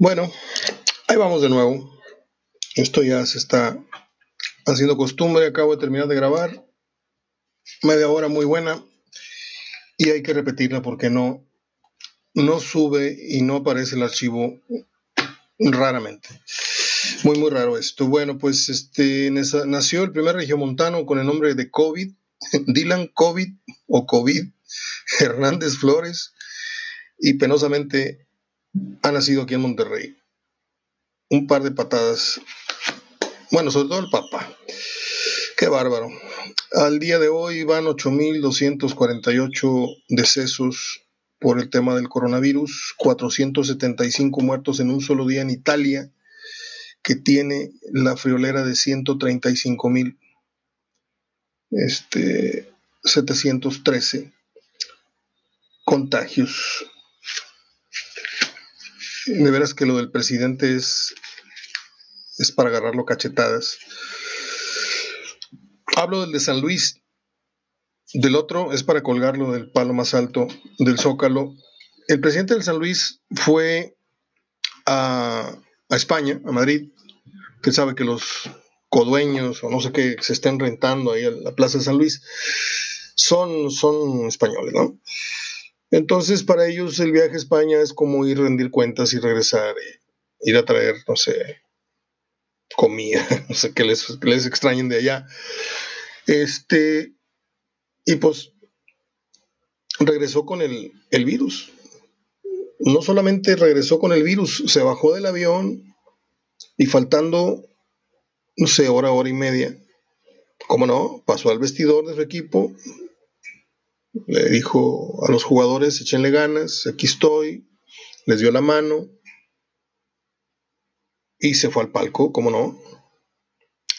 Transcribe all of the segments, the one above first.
Bueno, ahí vamos de nuevo. Esto ya se está haciendo costumbre. Acabo de terminar de grabar. Media hora muy buena. Y hay que repetirla porque no, no sube y no aparece el archivo raramente. Muy, muy raro esto. Bueno, pues este nació el primer regiomontano con el nombre de COVID, Dylan COVID o COVID, Hernández Flores, y penosamente ha nacido aquí en Monterrey. Un par de patadas. Bueno, sobre todo el Papa. Qué bárbaro. Al día de hoy van 8.248 decesos por el tema del coronavirus, 475 muertos en un solo día en Italia, que tiene la friolera de 135.000. Este, 713 contagios de veras que lo del presidente es, es para agarrarlo cachetadas. Hablo del de San Luis, del otro es para colgarlo del palo más alto del Zócalo. El presidente del San Luis fue a, España, a Madrid, que sabe que los codueños o no sé qué se estén rentando ahí a la Plaza de San Luis son, son españoles, ¿no? Entonces, para ellos el viaje a España es como ir a rendir cuentas y regresar, ir a traer, no sé, comida, no sé qué les, les extrañen de allá. Este, y pues regresó con el, el virus. No solamente regresó con el virus, se bajó del avión y faltando, no sé, hora, hora y media, como no, pasó al vestidor de su equipo, le dijo a los jugadores, échenle ganas, aquí estoy, les dio la mano y se fue al palco, como no,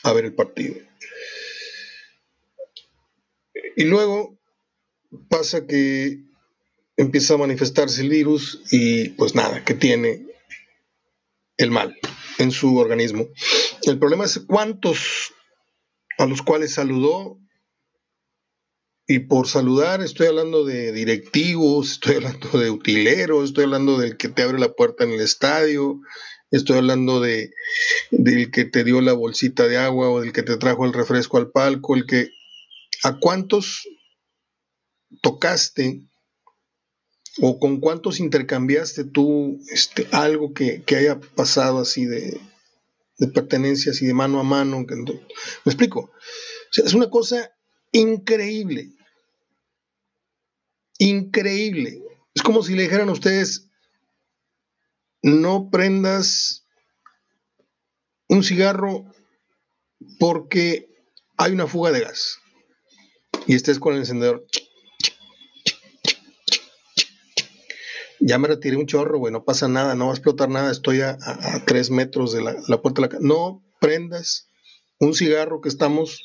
a ver el partido. Y luego pasa que empieza a manifestarse el virus y pues nada, que tiene el mal en su organismo. El problema es cuántos a los cuales saludó y por saludar estoy hablando de directivos, estoy hablando de utileros, estoy hablando del que te abre la puerta en el estadio, estoy hablando de del que te dio la bolsita de agua o del que te trajo el refresco al palco, el que a cuántos tocaste o con cuántos intercambiaste tú este, algo que, haya pasado así de, de pertenencias y de mano a mano. ¿Me explico? es una cosa increíble increíble. Es como si le dijeran a ustedes, no prendas un cigarro porque hay una fuga de gas y estés con el encendedor. Ya me retiré un chorro, güey, no pasa nada, no va a explotar nada, estoy a, tres metros de la, la puerta de la casa. No prendas un cigarro que estamos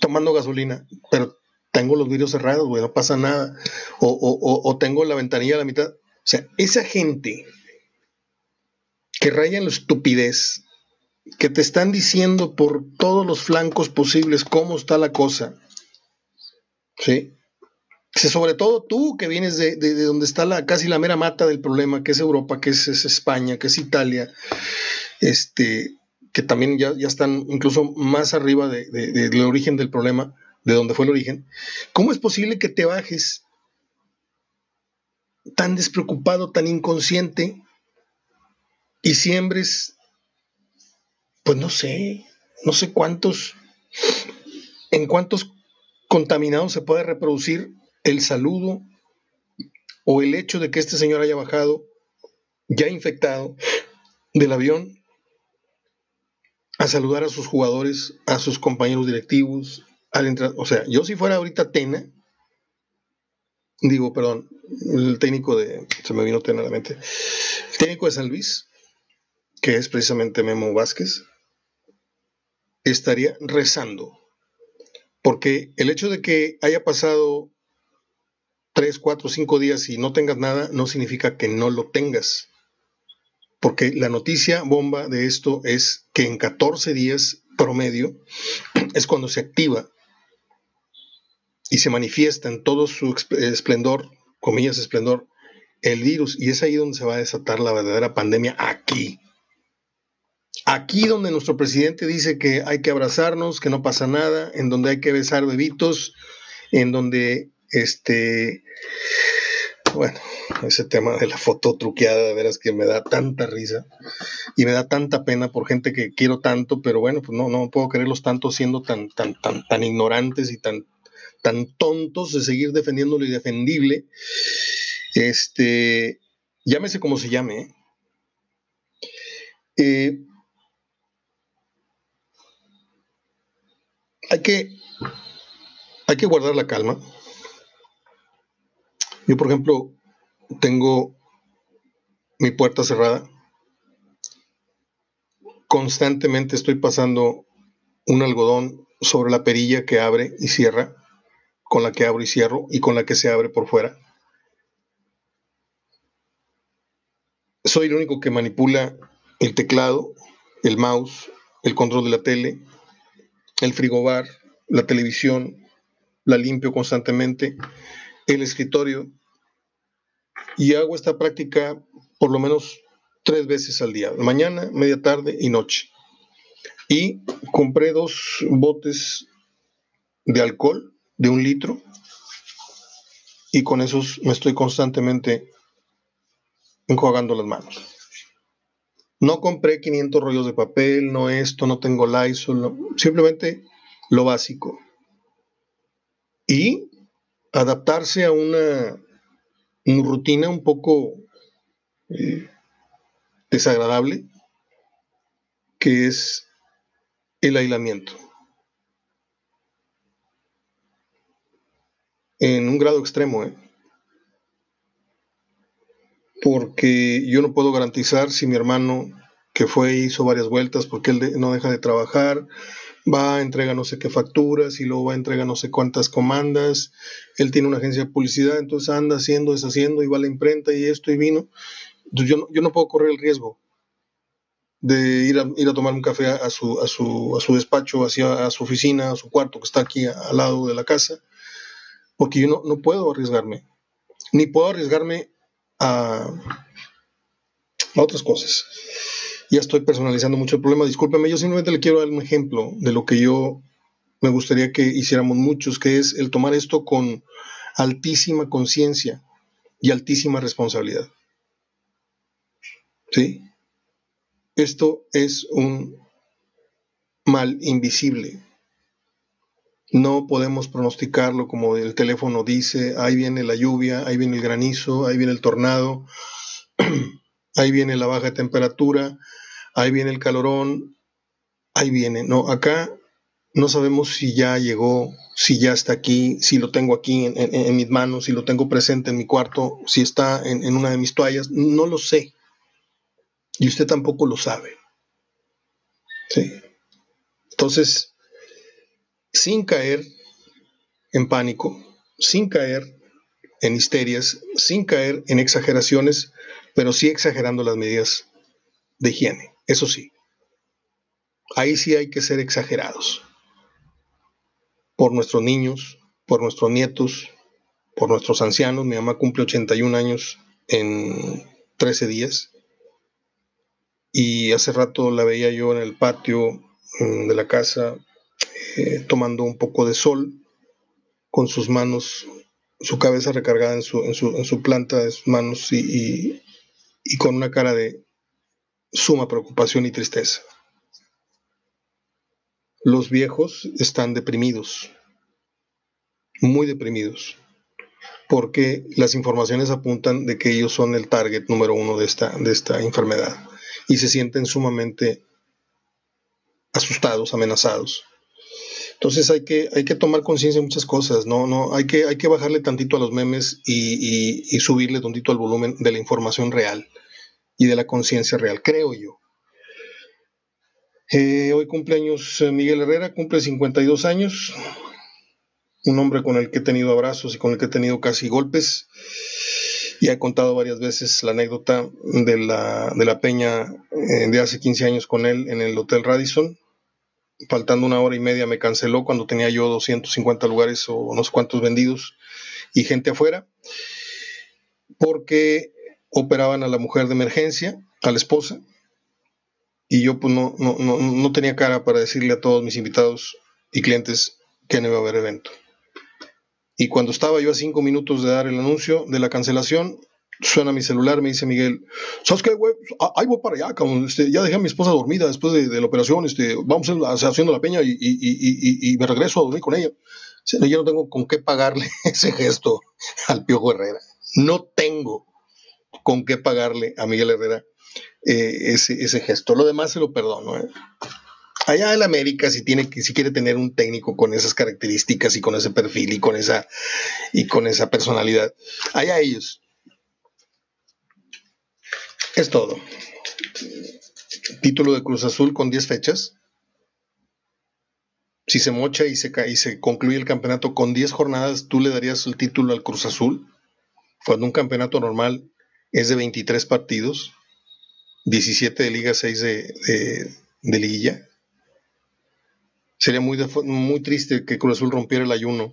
tomando gasolina, pero tengo los vidrios cerrados, güey, no pasa nada. O, tengo la ventanilla a la mitad. O sea, esa gente que raya en la estupidez, que te están diciendo por todos los flancos posibles cómo está la cosa, ¿sí? sobre todo tú que vienes de, donde está la, casi la mera mata del problema, que es Europa, que es, España, que es Italia, este, que también ya, ya están incluso más arriba del origen del problema de donde fue el origen, ¿cómo es posible que te bajes tan despreocupado, tan inconsciente y siembres, pues no sé, no sé cuántos, en cuántos contaminados se puede reproducir el saludo o el hecho de que este señor haya bajado ya infectado del avión a saludar a sus jugadores, a sus compañeros directivos, o sea, yo si fuera ahorita Tena, digo, perdón, el técnico de, se me vino Tena a la mente, el técnico de San Luis, que es precisamente Memo Vázquez, estaría rezando, porque el hecho de que haya pasado tres, cuatro, cinco días y no tengas nada, no significa que no lo tengas. Porque la noticia bomba de esto es que en 14 días promedio es cuando se activa y se manifiesta en todo su esplendor, comillas esplendor, el virus. Y es ahí donde se va a desatar la verdadera pandemia, aquí. Aquí donde nuestro presidente dice que hay que abrazarnos, que no pasa nada, en donde hay que besar bebitos, en donde este bueno, ese tema de la foto truqueada, de veras que me da tanta risa y me da tanta pena por gente que quiero tanto, pero bueno, pues no, no puedo quererlos tanto siendo tan, tan, tan, tan ignorantes y tan, tan tontos de seguir defendiéndolo y defendible. Este, llámese como se llame. Eh, hay que hay que guardar la calma. Yo, por ejemplo, tengo mi puerta cerrada. Constantemente estoy pasando un algodón sobre la perilla que abre y cierra, con la que abro y cierro y con la que se abre por fuera. Soy el único que manipula el teclado, el mouse, el control de la tele, el frigobar, la televisión, la limpio constantemente el escritorio y hago esta práctica por lo menos tres veces al día, mañana, media tarde y noche. Y compré dos botes de alcohol de un litro y con esos me estoy constantemente enjuagando las manos. No compré 500 rollos de papel, no esto, no tengo Lysol, simplemente lo básico. Y adaptarse a una, rutina un poco eh, desagradable, que es el aislamiento. En un grado extremo, ¿eh? porque yo no puedo garantizar si mi hermano, que fue hizo varias vueltas, porque él no deja de trabajar, va, a entrega no sé qué facturas y luego va, a entrega no sé cuántas comandas. Él tiene una agencia de publicidad, entonces anda haciendo, deshaciendo y va a la imprenta y esto y vino. Yo no, yo no puedo correr el riesgo de ir a, ir a tomar un café a su, a su, a su despacho, hacia, a su oficina, a su cuarto que está aquí al lado de la casa, porque yo no, no puedo arriesgarme, ni puedo arriesgarme a, a otras cosas ya estoy personalizando mucho el problema, discúlpeme, yo simplemente le quiero dar un ejemplo de lo que yo me gustaría que hiciéramos muchos, que es el tomar esto con altísima conciencia y altísima responsabilidad. ¿Sí? Esto es un mal invisible. No podemos pronosticarlo como el teléfono dice, ahí viene la lluvia, ahí viene el granizo, ahí viene el tornado, ahí viene la baja temperatura, ahí viene el calorón, ahí viene. No, acá no sabemos si ya llegó, si ya está aquí, si lo tengo aquí en, mis manos, si lo tengo presente en mi cuarto, si está en, en una de mis toallas, no lo sé. Y usted tampoco lo sabe. ¿Sí? Entonces, sin caer en pánico, sin caer en histerias, sin caer en exageraciones, pero sí exagerando las medidas de higiene. Eso sí, ahí sí hay que ser exagerados. Por nuestros niños, por nuestros nietos, por nuestros ancianos. Mi mamá cumple 81 años en 13 días. Y hace rato la veía yo en el patio mm, de la casa eh, tomando un poco de sol con sus manos, su cabeza recargada en su, en su, planta de sus manos y con una cara de, suma preocupación y tristeza. Los viejos están deprimidos, muy deprimidos, porque las informaciones apuntan de que ellos son el target número uno de esta, de esta enfermedad y se sienten sumamente asustados, amenazados. Entonces hay que, hay que tomar conciencia de muchas cosas, ¿no? no hay, que, hay que bajarle tantito a los memes y, subirle tantito al volumen de la información real y de la conciencia real, creo yo. Eh, hoy cumpleaños eh, Miguel Herrera, cumple 52 años, un hombre con el que he tenido abrazos y con el que he tenido casi golpes. Y he contado varias veces la anécdota de la, de la peña eh, de hace 15 años con él en el Hotel Radisson. Faltando una hora y media me canceló cuando tenía yo 250 lugares o unos cuantos vendidos y gente afuera. Porque operaban a la mujer de emergencia, a la esposa, y yo pues no, no, no, no tenía cara para decirle a todos mis invitados y clientes que no iba a haber evento. Y cuando estaba yo a cinco minutos de dar el anuncio de la cancelación, suena mi celular, me dice Miguel, ¿sabes qué, güey? Ah, ahí voy para allá. Este, ya dejé a mi esposa dormida después de, la operación, este, vamos haciendo la peña y, me regreso a dormir con ella. yo no tengo con qué pagarle ese gesto al Piojo Herrera. No tengo con qué pagarle a Miguel Herrera eh, ese, ese, gesto. Lo demás se lo perdono. ¿eh? Allá en América, si, tiene, si quiere tener un técnico con esas características y con ese perfil y con esa, y con esa personalidad, allá ellos. Es todo. Título de Cruz Azul con 10 fechas. Si se mocha y se, y se concluye el campeonato con 10 jornadas, ¿tú le darías el título al Cruz Azul? Cuando un campeonato normal es de 23 partidos, 17 de liga, 6 de, liguilla. Sería muy, muy triste que Cruz Azul rompiera el ayuno.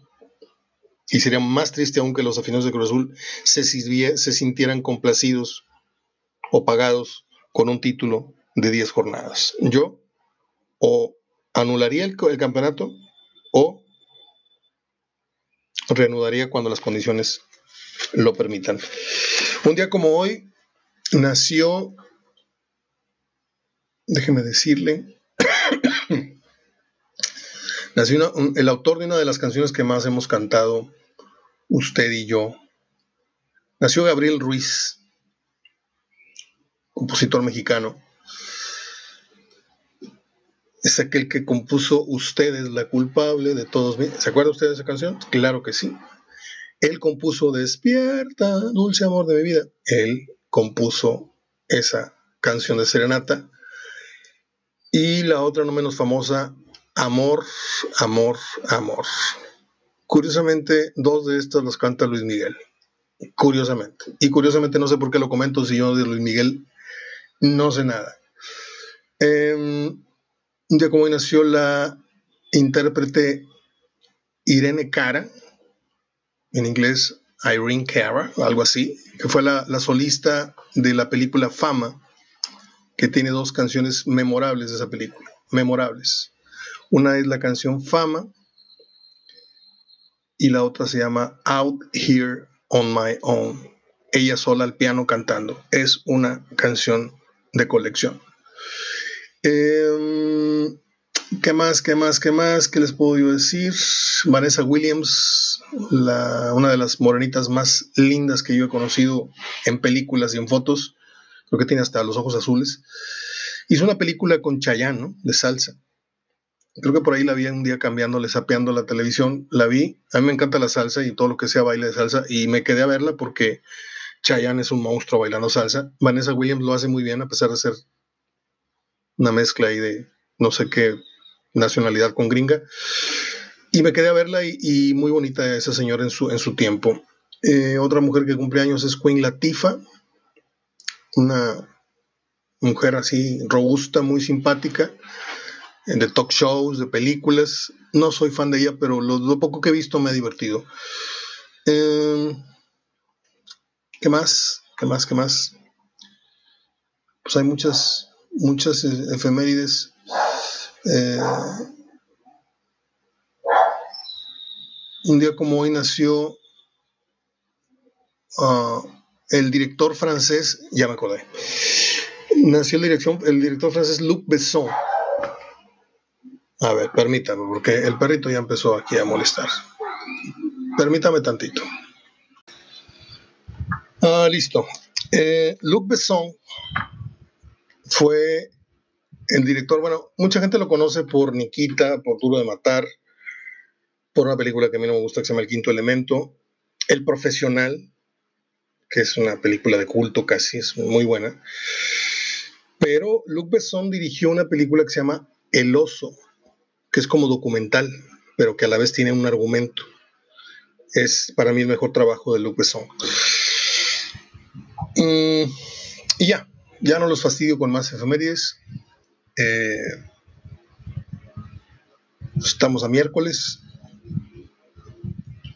Y sería más triste aún que los aficionados de Cruz Azul se, se sintieran complacidos o pagados con un título de 10 jornadas. Yo o anularía el, campeonato o reanudaría cuando las condiciones lo permitan. Un día como hoy nació, déjeme decirle, Nació el autor de una de las canciones que más hemos cantado, usted y yo. Nació Gabriel Ruiz, compositor mexicano. Es aquel que compuso Usted es la culpable de todos. ¿Se acuerda usted de esa canción? Claro que sí. Él compuso Despierta, dulce amor de mi vida. Él compuso esa canción de Serenata. Y la otra no menos famosa, Amor, amor, amor. Curiosamente, dos de estas los canta Luis Miguel. Curiosamente. Y curiosamente no sé por qué lo comento si yo de Luis Miguel no sé nada. un día como nació la intérprete Irene Cara, en inglés Irene Cara, algo así, que fue la, la solista de la película Fama, que tiene dos canciones memorables de esa película, memorables. Una es la canción Fama y la otra se llama Out Here on My Own. Ella sola al piano cantando. Es una canción de colección. Em, ¿Qué más? ¿Qué más? ¿Qué más? ¿Qué les puedo yo decir? Vanessa Williams, una de las morenitas más lindas que yo he conocido en películas y en fotos. Creo que tiene hasta los ojos azules. Hizo una película con Chayanne, De salsa creo que por ahí la vi un día cambiándole, sapeando la televisión, la vi, a mí me encanta la salsa y todo lo que sea baile de salsa, y me quedé a verla porque Chayanne es un monstruo bailando salsa, Vanessa Williams lo hace muy bien a pesar de ser una mezcla ahí de no sé qué nacionalidad con gringa, y me quedé a verla y, muy bonita esa señora en su, en su tiempo. Eh, otra mujer que cumple años es Queen Latifah, una mujer así robusta, muy simpática, de talk shows, de películas. No soy fan de ella, pero lo, poco que he visto me ha divertido. Em, ¿Qué más? ¿Qué más? ¿Qué más? Pues hay muchas, muchas e, efemérides. Eh, un día como hoy nació ah, el director francés, ya me acordé, nació el, dirección, el director francés Luc Besson a ver, permítame, porque el perrito ya empezó aquí a molestar. Permítame tantito. Ah, listo. Eh, Luc Besson fue el director, bueno, mucha gente lo conoce por Nikita, por Duro de Matar, por una película que a mí no me gusta que se llama El Quinto Elemento, El Profesional, que es una película de culto casi, es muy buena. Pero Luc Besson dirigió una película que se llama El Oso, que es como documental, pero que a la vez tiene un argumento. Es para mí el mejor trabajo de Luc Besson. Mm, y ya, ya no los fastidio con más efemérides. Eh, estamos a miércoles.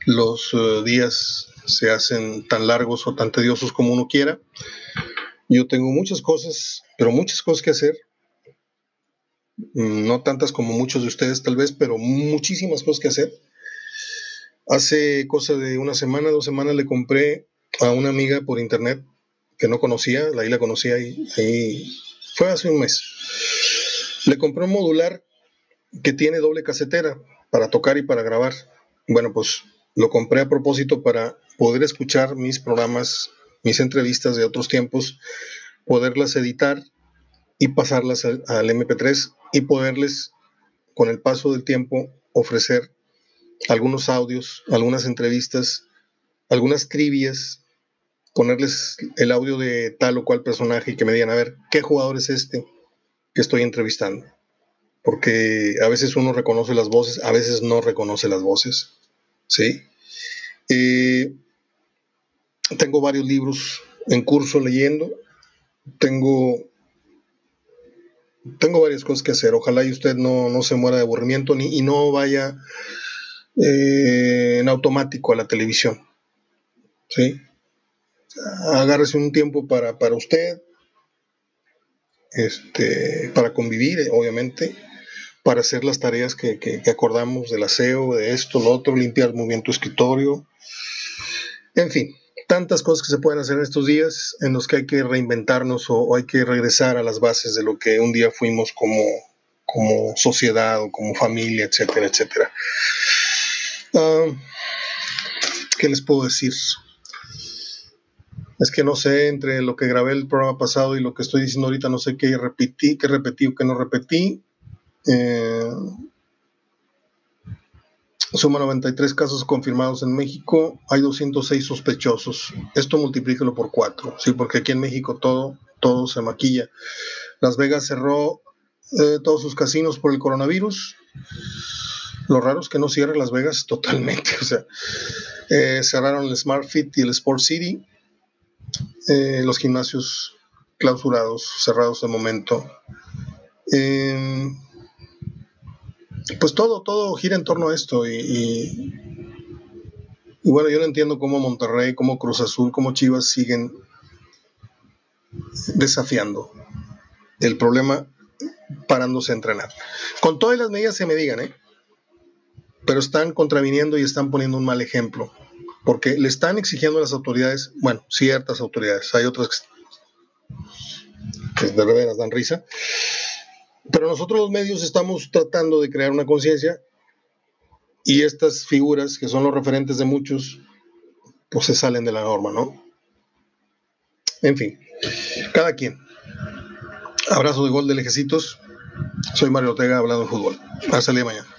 Los eh, días se hacen tan largos o tan tediosos como uno quiera. Yo tengo muchas cosas, pero muchas cosas que hacer. Mm, no tantas como muchos de ustedes tal vez, pero muchísimas cosas que hacer. Hace cosa de una semana, dos semanas le compré a una amiga por internet que no conocía, ahí la conocía y ahí fue hace un mes. Le compré un modular que tiene doble casetera para tocar y para grabar. Bueno, pues lo compré a propósito para poder escuchar mis programas, mis entrevistas de otros tiempos, poderlas editar y pasarlas al, MP3 y poderles, con el paso del tiempo, ofrecer algunos audios, algunas entrevistas, algunas trivias, ponerles el audio de tal o cual personaje y que me digan, a ver, ¿qué jugador es este que estoy entrevistando? Porque a veces uno reconoce las voces, a veces no reconoce las voces. ¿sí? Eh, tengo varios libros en curso leyendo, tengo, tengo varias cosas que hacer, ojalá y usted no, se muera de aburrimiento ni, y no vaya eh, en automático a la televisión, ¿sí? Agárrese un tiempo para, para usted, este, para convivir, obviamente, para hacer las tareas que, acordamos del aseo, de esto, lo otro, limpiar muy bien tu escritorio. En fin, tantas cosas que se pueden hacer en estos días en los que hay que reinventarnos o, hay que regresar a las bases de lo que un día fuimos como, como sociedad o como familia, etcétera, etcétera. Ah, ¿Qué les puedo decir? Es que no sé, entre lo que grabé el programa pasado y lo que estoy diciendo ahorita, no sé qué repetí, qué repetí o qué no repetí. Eh, suma 93 casos confirmados en México, hay 206 sospechosos. Esto multiplíquelo por 4, ¿sí? porque aquí en México todo, todo se maquilla. Las Vegas cerró eh, todos sus casinos por el coronavirus. Lo raro es que no cierre Las Vegas totalmente. O sea, eh, cerraron el Smart Fit y el Sport City. Los gimnasios clausurados, cerrados de momento pues todo, todo gira en torno a esto y, y, bueno, yo no entiendo cómo Monterrey, cómo Cruz Azul, cómo Chivas siguen desafiando el problema parándose a entrenar. Con todas las medidas se me digan, ¿eh? pero están contraviniendo y están poniendo un mal ejemplo, porque le están exigiendo a las autoridades, bueno, ciertas autoridades, hay otras que, de veras dan risa, pero nosotros los medios estamos tratando de crear una conciencia y estas figuras, que son los referentes de muchos, pues se salen de la norma, ¿no? En fin, cada quien. Abrazo de gol de lejecitos. Soy Mario Ortega hablando de fútbol. Hasta el día de mañana.